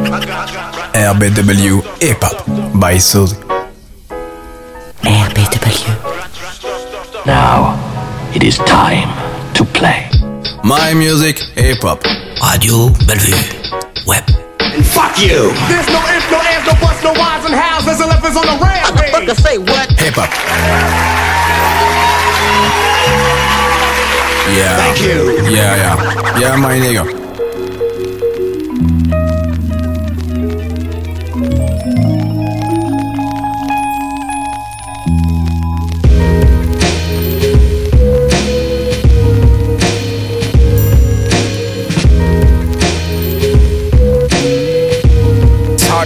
RBW Hip Hop by Suzy. RBW. Now, it is time to play. My music, hip hop. Radio Bellevue. Web. And fuck you! There's no ifs, no ands, no buts, no whys and hows. There's elephants on the rampage. What the say what? Hip hop. Yeah. Thank you. Yeah, yeah. Yeah, my nigga.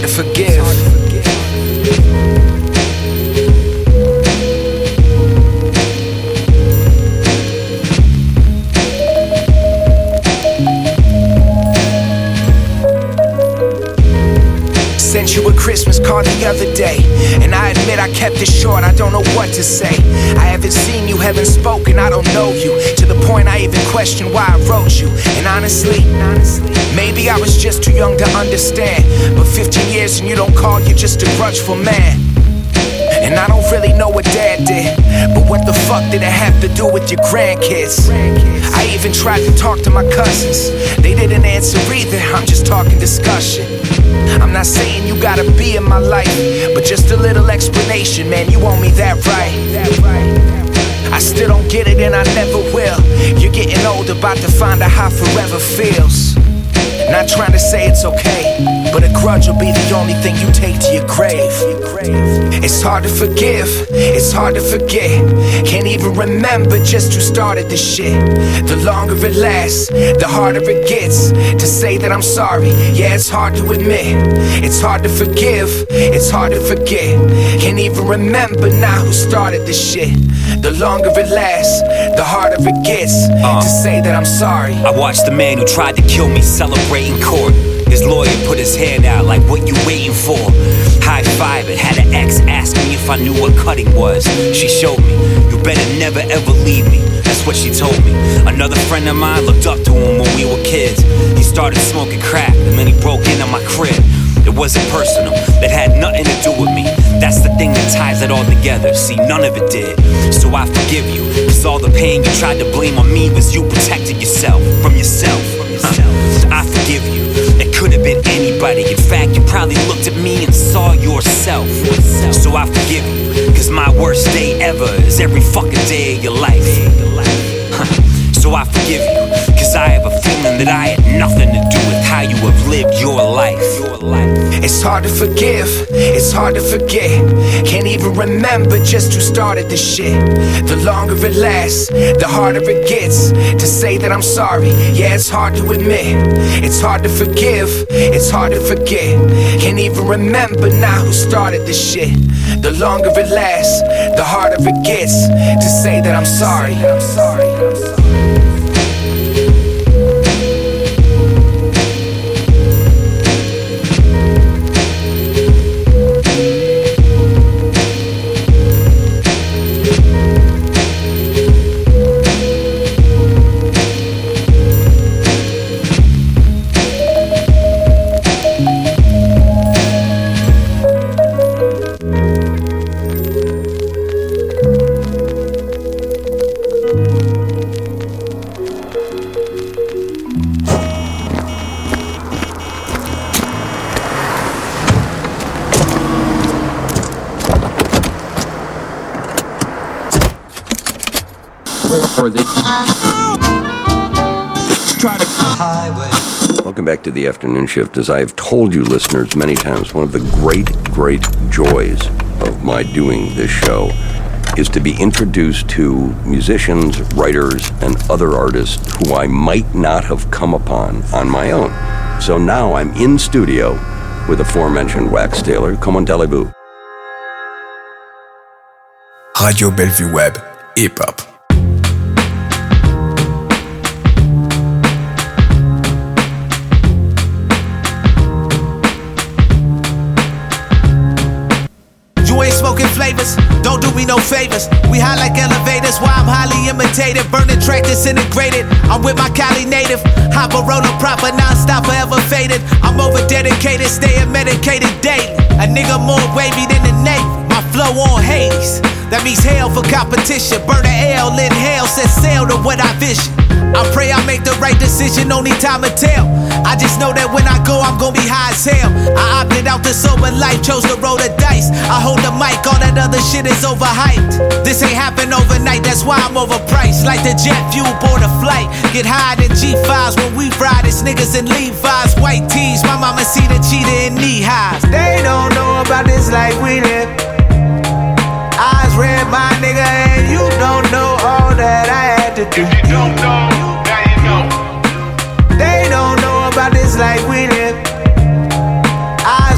To forgive. Sent you a Christmas card the other day, and I admit I kept it short. I don't know what to say. I haven't seen you, haven't spoken, question why I wrote you. And honestly, maybe I was just too young to understand. But 15 years and you don't call, you're just a grudgeful man. And I don't really know what dad did. But what the fuck did it have to do with your grandkids? I even tried to talk to my cousins. They didn't answer either. I'm just talking discussion. I'm not saying you gotta be in my life, but just a little explanation, man. You owe me that right. I still don't get it and I never will. You're getting old, about to find out how forever feels. Not trying to say it's okay, but a grudge will be the only thing you take to your grave. It's hard to forgive, it's hard to forget. Can't even remember just who started this shit. The longer it lasts, the harder it gets to say that I'm sorry. Yeah, it's hard to admit. It's hard to forgive, it's hard to forget. Can't even remember now who started this shit. The longer it lasts, the harder it gets uh. to say that I'm sorry. I watched the man who tried to kill me celebrate in court. His lawyer put his hand out like, what you waiting for? High five it, had an ex ask me if I knew what cutting was. She showed me, you better never ever leave me. That's what she told me. Another friend of mine looked up to him when we were kids. He started smoking crack and then he broke into my crib. It wasn't personal, it had nothing to do with me. That's the thing that ties it all together. See, none of it did. So I forgive you, cause all the pain you tried to blame on me was you protecting yourself from yourself. Huh. I forgive you. It could have been anybody. In fact, you probably looked at me and saw yourself. So I forgive you, cause my worst day ever is every fucking day of your life. Huh. So I forgive you, cause I have a feeling that I had nothing to do with how you have lived your life. It's hard to forgive, it's hard to forget. Can't even remember just who started this shit. The longer it lasts, the harder it gets to say that I'm sorry. Yeah, it's hard to admit. It's hard to forgive, it's hard to forget. Can't even remember now who started this shit. The longer it lasts, the harder it gets to say that I'm sorry. I'm sorry. I'm sorry. Welcome back to the afternoon shift. As I have told you, listeners, many times, one of the great, great joys of my doing this show is to be introduced to musicians, writers, and other artists who I might not have come upon on my own. So now I'm in studio with aforementioned Wax Tailor. Come on, Talibou. Radio Bellevue Web. Hip Hop. Flavors. Don't do me no favors. We high like elevators, why I'm highly imitated. Burning track disintegrated. I'm with my Cali native. Hop a roller proper, non-stop, forever faded. I'm over dedicated, staying medicated daily. A nigga more wavy than the Navy. My flow on Hades. That means hell for competition. Burn a L, hell, set sail to what I vision. I pray I make the right decision, only time will tell. I just know that when I go, I'm gonna be high as hell. I opted out the sober life, chose to roll the dice. I hold the mic, all that other shit is overhyped. This ain't happen overnight, that's why I'm overpriced. Like the jet fuel board a flight. Get high in G5s when we ride, it's niggas in Levi's, white tees. My mama see the cheetah in knee highs. They don't know about this life we live. Eyes red, my nigga, and you don't know all that I had to do. If you don't know, now you know. They don't know about this life we live.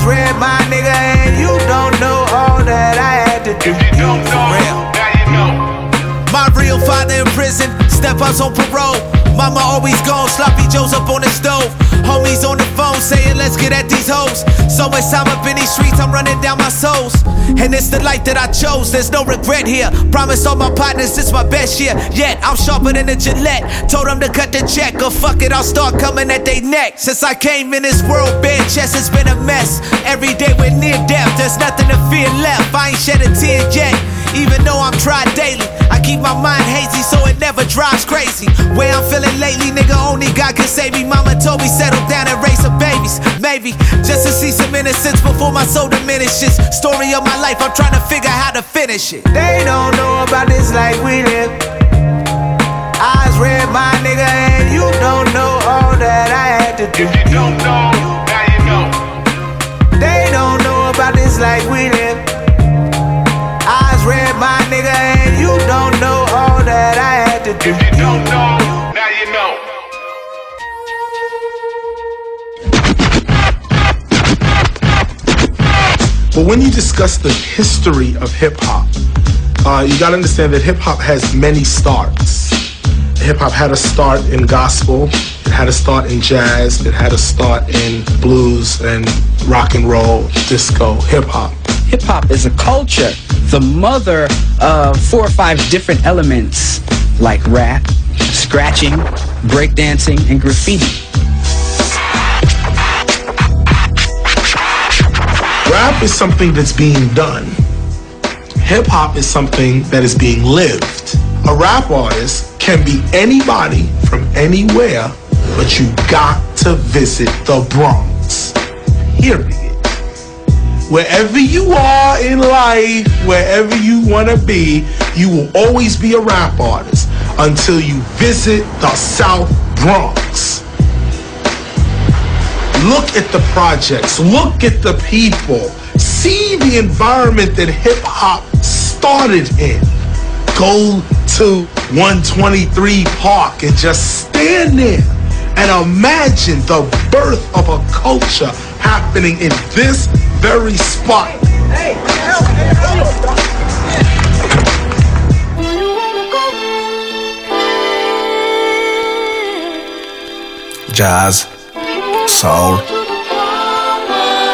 Red, my nigga, and you don't know all that I had to do. If you don't know, Real. now you know. My real father in prison, step ups on parole. Mama always gone, sloppy joes up on the stove. Homies on the phone saying, let's get at these hoes. So much time up in these streets, I'm running down my souls. And it's the life that I chose, there's no regret here. Promise all my partners, it's my best year. Yet, I'm sharper than a Gillette. Told them to cut the check, or fuck it, I'll start coming at they neck. Since I came in this world, chest has been a mess. Every day we're near death, there's nothing to fear left. I ain't shed a tear yet. Even though I'm tried daily, I keep my mind hazy so it never drives crazy. Where I'm feeling lately, nigga, only God can save me. Mama told me settle down and raise some babies. Maybe just to see some innocence before my soul diminishes. Story of my life, I'm trying to figure how to finish it. They don't know about this life we live. Eyes red, my nigga, and you don't know all that I had to do. If you don't know, now you know. They don't know about this life we live. When you discuss the history of hip hop, uh, you got to understand that hip hop has many starts. Hip hop had a start in gospel, it had a start in jazz, it had a start in blues and rock and roll, disco, hip hop. Hip hop is a culture, the mother of four or five different elements like rap, scratching, breakdancing, and graffiti. Rap is something that's being done. Hip hop is something that is being lived. A rap artist can be anybody from anywhere, but you got to visit the Bronx. Period. Wherever you are in life, wherever you want to be, you will always be a rap artist until you visit the South Bronx. Look at the projects, look at the people, see the environment that hip hop started in. Go to 123 Park and just stand there and imagine the birth of a culture happening in this very spot. Jazz, soul,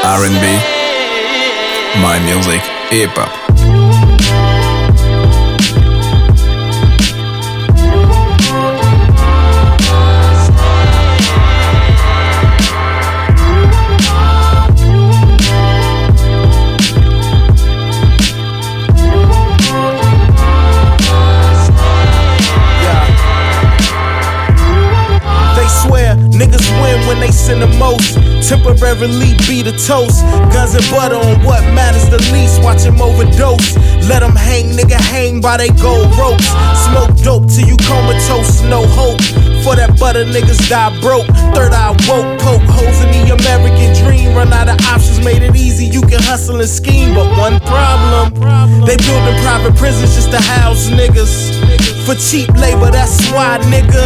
R&B, my music, hip hop. They swear niggas win when they sin the most. Temporarily be the toast. Guns and butter on what matters the least. Watch him overdose. Let them hang, nigga, hang by they gold ropes. Smoke dope till you comatose, no hope. For that butter, niggas die broke. Third eye woke, poke holes in the American dream. Run out of options, made it easy. You can hustle and scheme, but one problem. They building private prisons just to house niggas. For cheap labor, that's why, nigga.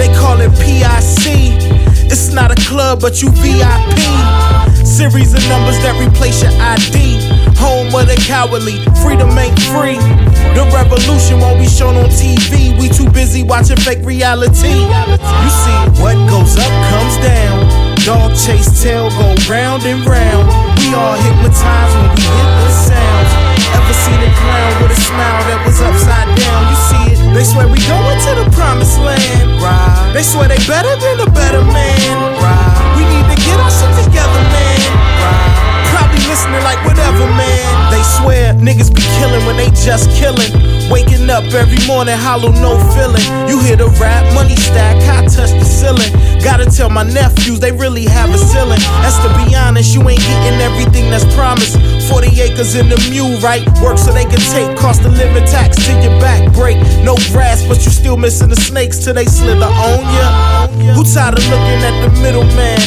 They call it PIC. It's not a club, but you VIP. Series of numbers that replace your ID. Home of the cowardly, freedom ain't free. The revolution won't be shown on TV. We too busy watching fake reality. You see, what goes up comes down. Dog chase tail go round and round. We all hypnotized when we hit the sounds. Ever seen a clown with a smile that was upside down? They swear we going to the promised land. Right. They swear they better than a better man. Right. We need to get our shit together, man. Right. Probably listening like whatever, man. They swear niggas be killing when they just killing. Waking up every morning, hollow, no feeling. You hear the rap, money stack, I touch the ceiling. Gotta tell my nephews they really have a ceiling. That's to be honest, you ain't getting everything that's promised. 40 acres in the mule, right? Work so they can take cost of living tax till your back break. No grass, but you still missing the snakes till they slither on ya. Who tired of looking at the middleman?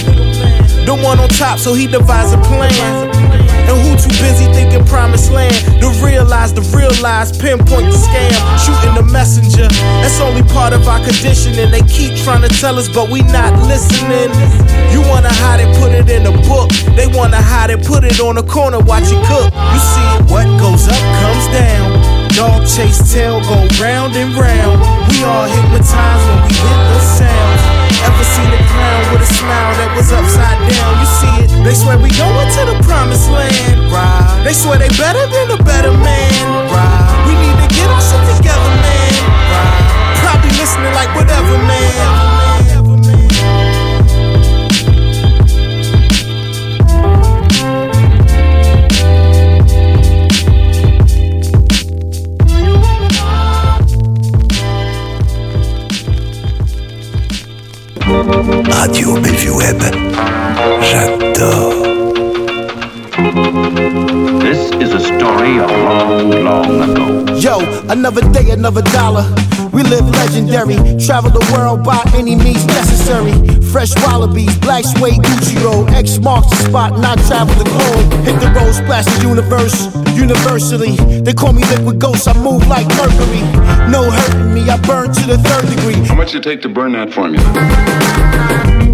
The one on top, so he devise a plan. Who too busy thinking promised land to realize the real lies, pinpoint the scam, shooting the messenger. That's only part of our conditioning. They keep trying to tell us, but we not listening. You wanna hide it, put it in a book. They wanna hide it, put it on a corner, watch it cook. You see, what goes up comes down. Dog chase tail go round and round. We all hypnotized when we hit the sound. Ever seen a clown with a smile that was upside down? You see it? They swear we going to the promised land. Right. They swear they better than a better man. Right. We need to get our shit together, man. Right. Probably listening like whatever, man. Another day, another dollar. We live legendary. Travel the world by any means necessary. Fresh wallabies, black suede Gucci roll. X marks the spot, not travel the globe. Hit the road, splash the universe. Universally, they call me liquid ghost. I move like mercury. No hurting me, I burn to the third degree. How much it take to burn that formula?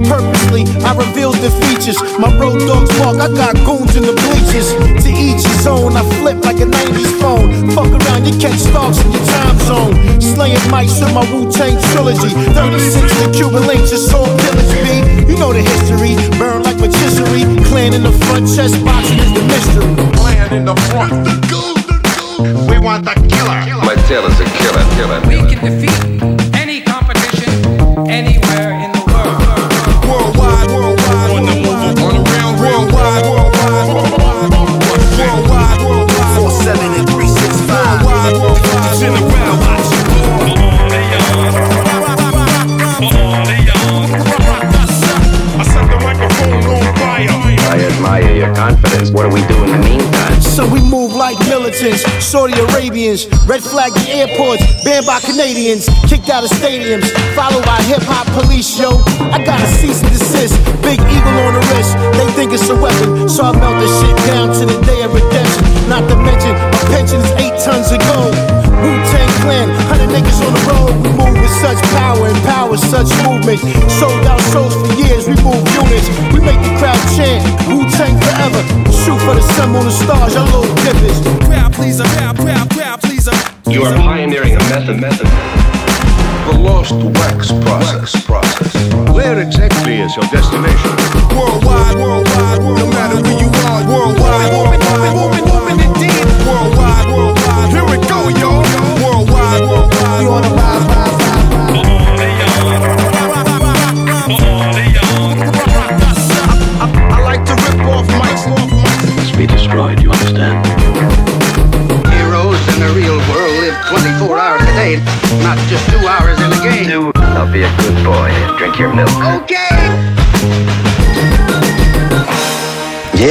Purposely, I reveal the features. My road dogs walk, I got goons in the bleachers. To each his own, I flip like a 90s phone. Fuck around, you catch stocks in your time zone. Slaying mics with my Wu Tang trilogy. 36 the Cuban links, it's all pillage, B. You know the history, burn like rotisserie. Clan in the front, chess boxing is the mystery. Clan in the front. We want the killer. My tail is a killer, killer. We can defeat any competition anywhere What do we do in the meantime? So we move like militants, Saudi Arabians, red flag the airports, banned by Canadians, kicked out of stadiums, followed by hip hop police, yo. I got a cease and desist, big eagle on the wrist. They think it's a weapon, so I melt this shit down to the day of redemption. Not to mention, my pension is eight tons of gold. Wu Tang Clan, hundred niggas on the road. We move with such power and power, such movement. Sold out shows for years, we move units. We make the crowd chant, Wu Tang forever. Shoot for the sun, moon, and stars, y'all little dippers. Crowd pleaser, crowd, crowd, crowd pleaser. You are pioneering a method, method. The lost wax process. process. Where exactly is your destination? Worldwide, worldwide, worldwide, no matter where you are.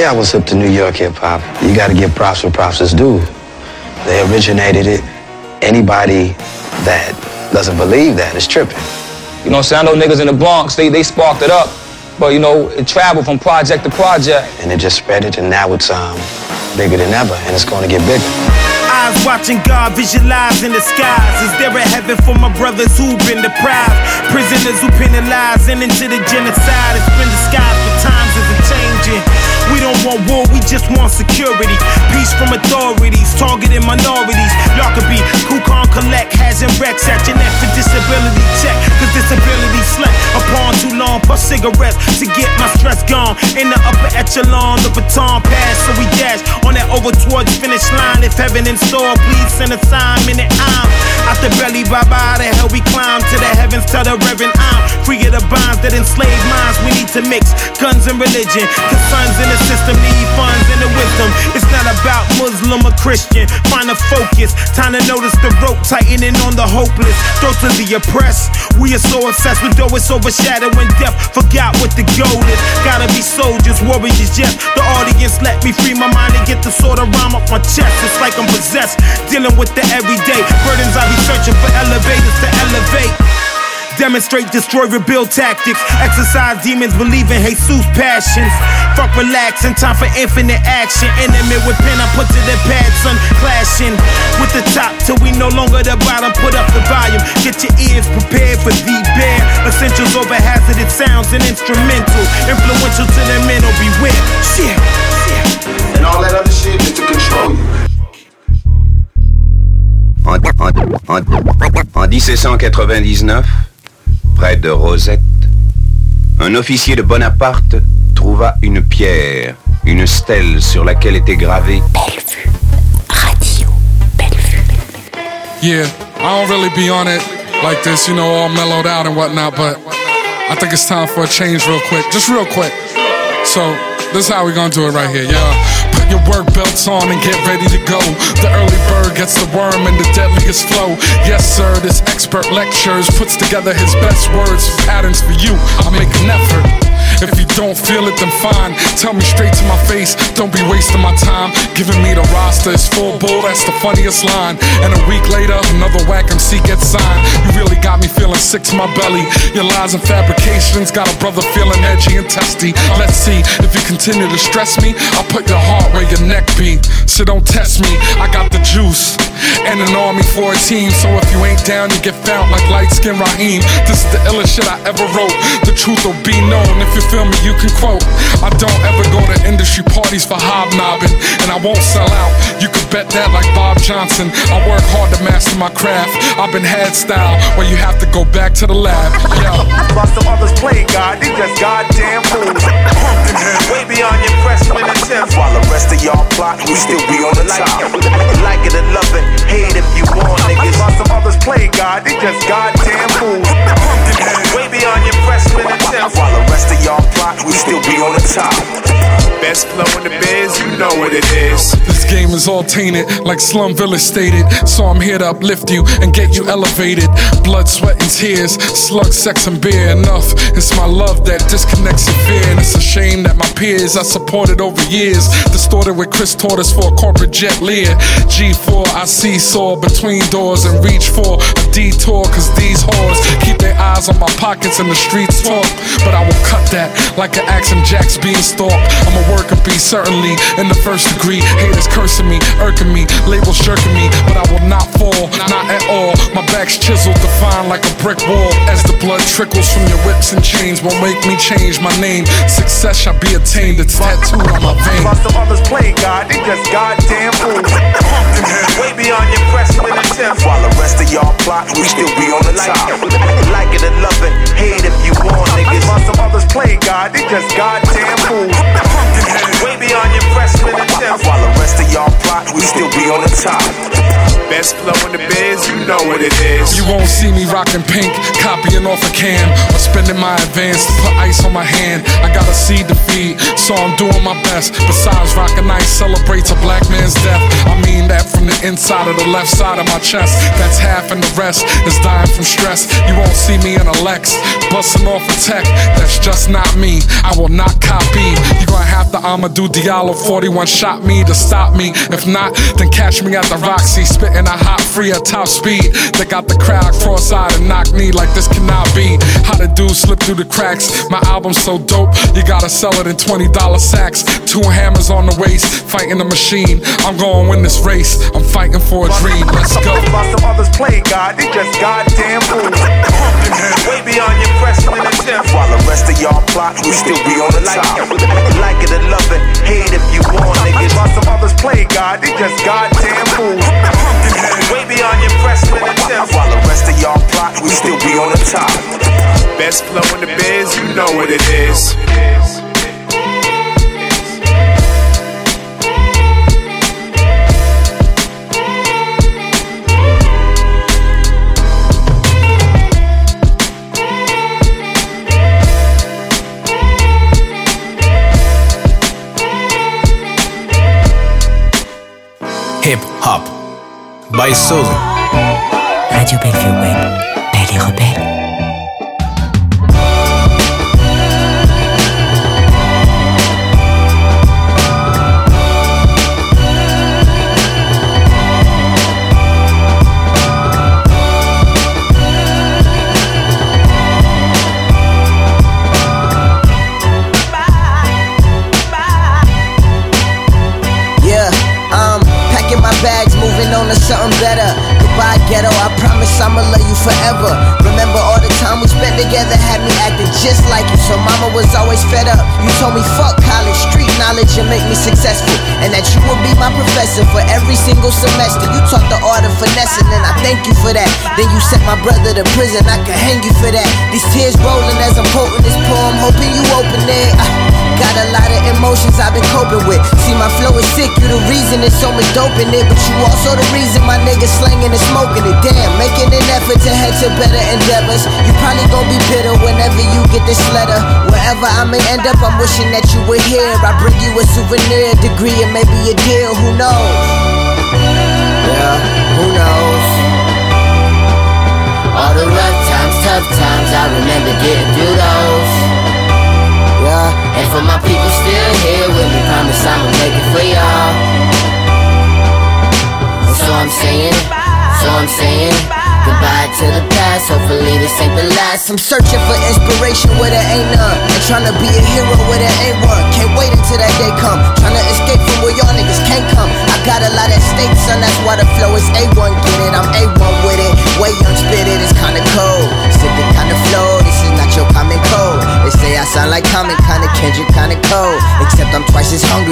I was up to New York hip hop. You got to give props where props is due. They originated it. Anybody that doesn't believe that is tripping. You know, what I'm saying? I know niggas in the Bronx, they, they sparked it up. But, you know, it traveled from project to project. And it just spread it, and now it's um, bigger than ever, and it's going to get bigger. Eyes watching God visualize in the skies. Is there a heaven for my brothers who've been deprived? Prisoners who penalized and into the genocide. It's been disguised, but times isn't changing. We don't want war, we just want security. Peace from authorities targeting minorities. Y'all could be Kukon Collect, has and Rex at your neck for disability check. Cause disability slept upon too long for cigarettes to get my stress gone. In the upper echelon, the baton pass, so we dash on that over towards finish line. If heaven in store, please send a sign. Minute I'm out the belly, bye bye. The hell we climb to the heavens, tell the reverend I'm free of the bonds that enslave minds. We need to mix guns and religion. Cause sons in the system need funds and the wisdom. About Muslim or Christian. Find a focus. Time to notice the rope tightening on the hopeless. Throats of the oppressed. We are so obsessed with though it's overshadowing death. Forgot what the goal is. Gotta be soldiers, warriors, yes. The audience let me free my mind and get the sort of rhyme up my chest. It's like I'm possessed. Dealing with the everyday burdens. I be searching for elevators to elevate. Demonstrate, destroy, rebuild tactics. Exercise demons, believe in Jesus passions. Fuck relaxing, time for infinite action. Intimate with pen, I put to the pad, son. Clashing with the top till we no longer the bottom. Put up the volume, get your ears prepared for the bear. Essentials over hazardous sounds and instrumental. Influential to the mental, beware. Shit. And all that other shit is to control you. En, en- en- en 1799, près de Rosette, un officier de Bonaparte trouva une pierre, une stèle sur laquelle était gravé Yeah, I don't really be on it like this, you know, all mellowed out and whatnot, but I think it's time for a change real quick. Just real quick. So, this is how we gonna do it right here, yeah. Your work belts on and get ready to go. The early bird gets the worm and the deadliest flow. Yes, sir, this expert lectures puts together his best words and patterns for you. I'll make an effort. If you don't feel it, then fine. Tell me straight to my face. Don't be wasting my time. Giving me the roster is full bull. That's the funniest line. And a week later, another whack MC gets signed. You really got me feeling sick to my belly. Your lies and fabrications got a brother feeling edgy and testy. Let's see if you continue to stress me. I'll put your heart where your neck be. So don't test me. I got the juice and an army for a team. So if you ain't down, you get found like light skin Raheem. This is the illest shit I ever wrote. The truth will be known. If you feel me, you can quote. I don't ever go to industry parties for hobnobbing, and I won't sell out. You could bet that like Bob Johnson. I work hard to master my craft. I've been head style where you have to go back to the lab. Yo. While some others play God, they just goddamn fools. Way beyond your freshman attempts. While the rest of y'all plot, we still be on the top. Like it or love it, hate if you want, niggas. While some others play God, they just goddamn fools. Way beyond your freshman attempts. While the rest of y'all plot, we still be on the top. Best flow in the biz, you know what it is. This game is all tainted, like Slum Village stated. So I'm here to uplift you and get you elevated. Blood, sweat, and tears, slug, sex, and beer. Enough. It's my love that disconnects your fear. And it's a shame that my peers I supported over years. Distorted with Chris Tortoise for a corporate jet Lear. G4, I seesaw between doors and reach for a detour. Cause these whores keep their eyes on my pockets and the streets talk. But I will cut that like an axe and Jack's being stalked. I'm a worker bee, certainly in the first degree. Haters cursing me, irking me, labels shirking me, but I will not fall, not at all. My back's chiseled, defined like a brick wall. As the blood trickles from your whips and chains, won't make me change my name. Success shall be attained, it's tattooed on my veins. While some others play God, they just goddamn fools. Way beyond your freshman attempts. While the rest of y'all plot, we still be on the top. Like it or love it, hate if you want, niggas. While some others play God, they just goddamn fools. Way beyond your freshman attempts. While the rest of y'all plot, we still be on the top. Best flow in the biz, you know what it is. You won't see me rocking pink, copying off a cam, or spending my advance to put ice on my hand. I got a seed to feed, so I'm doing my best. Besides, rocking ice celebrates a black man's death. Inside of the left side of my chest. That's half, and the rest is dying from stress. You won't see me in a Lex, busting off a tech. That's just not me. I will not copy. You gonna have to Amadou Diallo 41 shot me to stop me. If not, then catch me at the Roxy, spitting a hot free at top speed. They got the crowd cross-eyed and knock me like this cannot be. How the dude slip through the cracks? My album's so dope, you gotta sell it in $20 sacks. Two hammers on the waist, fighting the machine. I'm gonna win this race. I'm fighting for a dream. Let's go. While some others play God, they just goddamn fools. Way beyond your freshman attempts. While the rest of y'all plot, we still be on the top. Like it or love it, hate if you want, niggas. While some others play God, God, they just goddamn fools. Way beyond your pressing attempts. While the rest of y'all plot, we still be on the top. Best flow in the biz, you know what it is. By Soul. Radio Bellevue Web, Belle et Rebelle. Then you sent my brother to prison. I could hang you for that. These tears rolling as I'm quoting this poem, hoping you open it. I Got a lot of emotions I've been coping with. See, my flow is sick, you the reason there's so much dope in it. But you also the reason my niggas slanging and smoking it. Damn, making an effort to head to better endeavors. You probably gon' be bitter whenever you get this letter. Wherever I may end up, I'm wishing that you were here. I bring you a souvenir, a degree, and maybe a deal. Who knows? Yeah, who knows? The rough times, tough times, I remember getting through those. Yeah, and for my people still here with me, promise I'ma make it for y'all. So I'm saying, so I'm saying. Goodbye to the past, hopefully this ain't the last. I'm searching for inspiration where there ain't none. And trying to be a hero where there ain't one. Can't wait until that day come. Trying to escape from where y'all niggas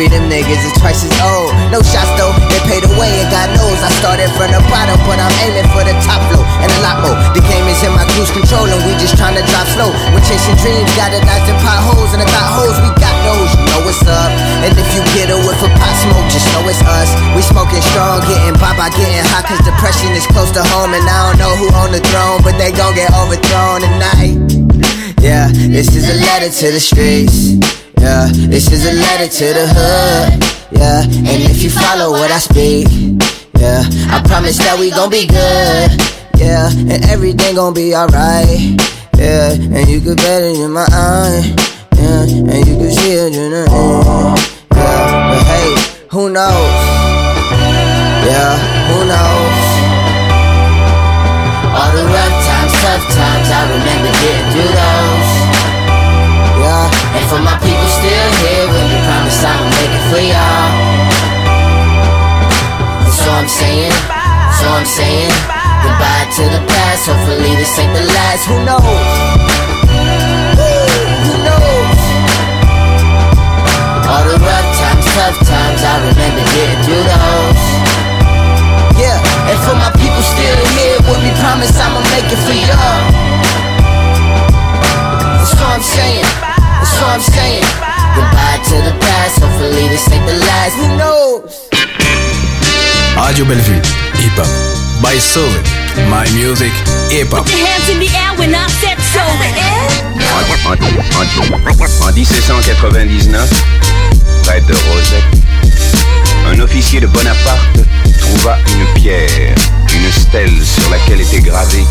hungry, them niggas is twice as old. No shots though, they paid away and God knows I started from the bottom, but I'm aiming for the top flow and a lot more. The game is in my cruise control and we just trying to drive slow. We're chasing dreams, gotta dodge them potholes and the thought holes. We got those, you know what's up. And if you get a whiff of pot smoke, just know it's us. We smoking strong, getting baba, getting hot, cause depression is close to home. And I don't know who on the throne, but they gon' get overthrown tonight. Yeah, this is a letter to the streets. Yeah, this is a letter to the hood. Yeah, and if you follow what I speak, yeah, I promise that we gon' be good. Yeah, and everything gon' be alright. Yeah, and you could bet it in my eye. Yeah, and you can see it in the air. Yeah, but hey, who knows? Yeah, who knows? All the rough times, tough times, I remember getting through those. And for my people still here with me, promise I'ma make it for y'all. So I'm saying, so I'm saying, goodbye to the past. Hopefully this ain't the last. Who knows? Who knows? All the rough times, tough times, I remember getting Radio Bellevue, Hip Hop by Soul. My music, Hip Hop. En, en- en 1799, près de Rosette, un officier de Bonaparte trouva une pierre, une stèle sur laquelle était gravé